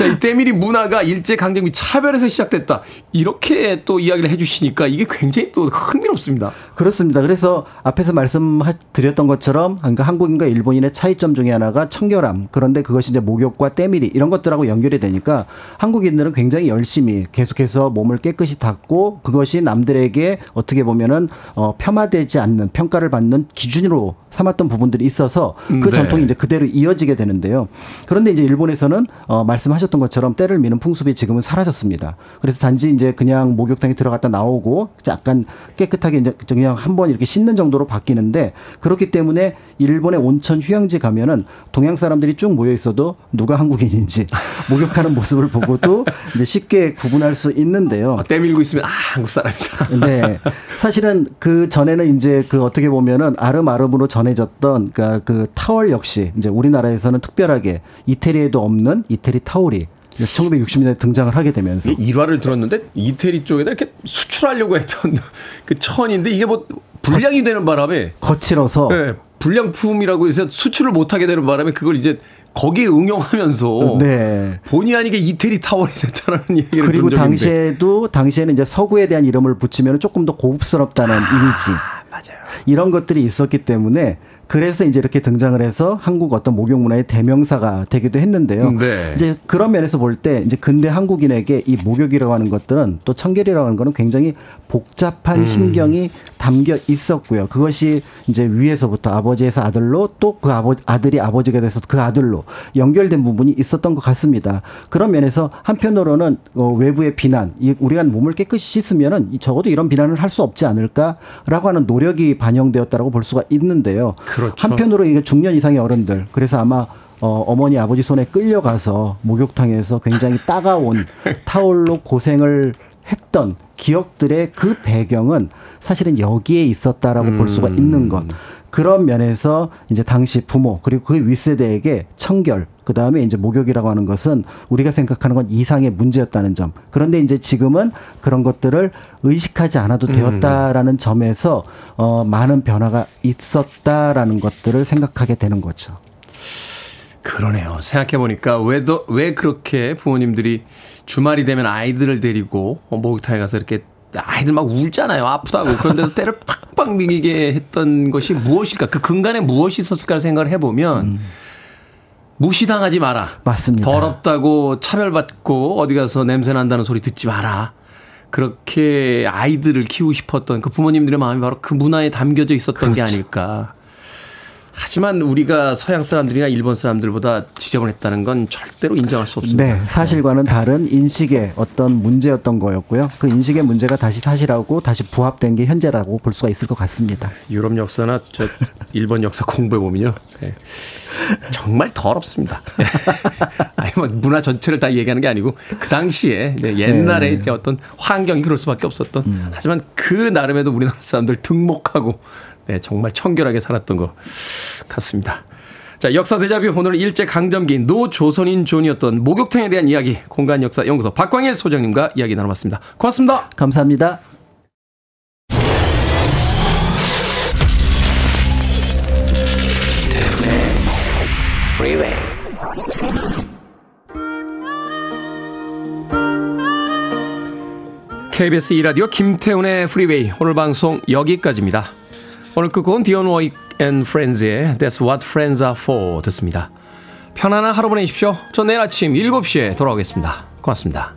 자, 이 때밀이 문화가 일제 강점기 차별에서 시작됐다. 이렇게 또 이야기를 해 주시니까 이게 굉장히 또 흥미롭습니다. 그렇습니다. 그래서 앞에서 말씀드렸던 것처럼 그러니까 한국인과 일본인의 차이점 중에 하나가 청결함. 그런데 그것이 이제 목욕과 때밀이 이런 것들하고 연결이 되니까 한국인들은 굉장히 열심히 계속해서 몸을 깨끗이 닦고 그것이 남들에게 어떻게 보면은 어, 폄하되지 않는 평가를 받는 기준으로 삼았던 부분들이 있어서 그 네. 전통이 이제 그대로 이어지게 되는데요. 그런데 이제 일본에서는 어, 말씀하셨 던 것처럼 때를 미는 풍습이 지금은 사라졌습니다. 그래서 단지 이제 그냥 목욕탕에 들어갔다 나오고 약간 깨끗하게 이제 그냥 한 번 이렇게 씻는 정도로 바뀌는데 그렇기 때문에 일본의 온천 휴양지 가면은 동양 사람들이 쭉 모여 있어도 누가 한국인인지 목욕하는 모습을 보고도 이제 쉽게 구분할 수 있는데요. 아, 때밀고 있으면 아, 한국 사람이다. 네. 사실은 그 전에는 이제 그 어떻게 보면은 아름아름으로 전해졌던 그러니까 그 타월 역시 이제 우리나라에서는 특별하게 이태리에도 없는 이태리 타올이 1960년대 등장을 하게 되면서 일화를 들었는데 이태리 쪽에다 이렇게 수출하려고 했던 그 천인데 이게 뭐 불량이 되는 바람에 거칠어서 네, 불량품이라고 해서 수출을 못하게 되는 바람에 그걸 이제 거기에 응용하면서 네. 본의 아니게 이태리 타월이 됐다라는 얘기를 그리고. 당시에도 당시에는 이제 서구에 대한 이름을 붙이면 조금 더 고급스럽다는 이미지 맞아요. 이런 것들이 있었기 때문에 그래서 이제 이렇게 등장을 해서 한국 어떤 목욕 문화의 대명사가 되기도 했는데요. 네. 이제 그런 면에서 볼 때 이제 근대 한국인에게 이 목욕이라고 하는 것들은 또 청결이라고 하는 거는 굉장히 복잡한 음. 심경이 담겨 있었고요. 그것이 이제 위에서부터 아버지에서 아들로 또 그 아버 아들이 아버지가 돼서 그 아들로 연결된 부분이 있었던 것 같습니다. 그런 면에서 한편으로는 어, 외부의 비난, 이 우리가 몸을 깨끗이 씻으면은 이- 적어도 이런 비난을 할 수 없지 않을까라고 하는 노력이 반영되었다고 볼 수가 있는데요. 그렇죠. 한편으로 이게 중년 이상의 어른들 그래서 아마 어, 어머니 아버지 손에 끌려가서 목욕탕에서 굉장히 따가운 타올로 고생을 했던 기억들의 그 배경은 사실은 여기에 있었다라고 볼 수가 있는 것. 그런 면에서 이제 당시 부모 그리고 그 윗세대에게 청결 그 다음에 이제 목욕이라고 하는 것은 우리가 생각하는 건 이상의 문제였다는 점. 그런데 이제 지금은 그런 것들을 의식하지 않아도 되었다라는 점에서 어 많은 변화가 있었다라는 것들을 생각하게 되는 거죠. 그러네요. 생각해보니까 왜, 더, 왜 그렇게 부모님들이 주말이 되면 아이들을 데리고 어, 목욕탕에 가서 이렇게 아이들 막 울잖아요. 아프다고. 그런데도 때를 팍팍 밀게 했던 것이 무엇일까? 그 근간에 무엇이 있었을까 생각을 해보면 무시당하지 마라. 맞습니다. 더럽다고 차별받고 어디 가서 냄새 난다는 소리 듣지 마라. 그렇게 아이들을 키우고 싶었던 그 부모님들의 마음이 바로 그 문화에 담겨져 있었던 게 그렇죠. 아닐까. 하지만 우리가 서양 사람들이나 일본 사람들보다 지저분했다는 건 절대로 인정할 수 없습니다. 네, 사실과는 다른 인식의 어떤 문제였던 거였고요. 그 인식의 문제가 다시 사실하고 다시 부합된 게 현재라고 볼 수가 있을 것 같습니다. 유럽 역사나 저 일본 역사 공부해 보면요. 네. 정말 더럽습니다. 네. 아니 뭐 문화 전체를 다 얘기하는 게 아니고 그 당시에 네, 옛날에 이제 어떤 환경이 그럴 수밖에 없었던. 하지만 그 나름에도 우리나라 사람들 등목하고 네, 정말 청결하게 살았던 것 같습니다. 자, 역사 대자뷰 오늘 일제 강점기 노조선인 존이었던 목욕탕에 대한 이야기 공간 역사 연구소 박광일 소장님과 이야기 나눠봤습니다. 고맙습니다. 감사합니다. KBS 2라디오 김태훈의 Freeway 오늘 방송 여기까지입니다. 오늘 끝곡은 Dionne Warwick and Friends의 That's What Friends Are For 듣습니다. 편안한 하루 보내십시오. 저 내일 아침 7시에 돌아오겠습니다. 고맙습니다.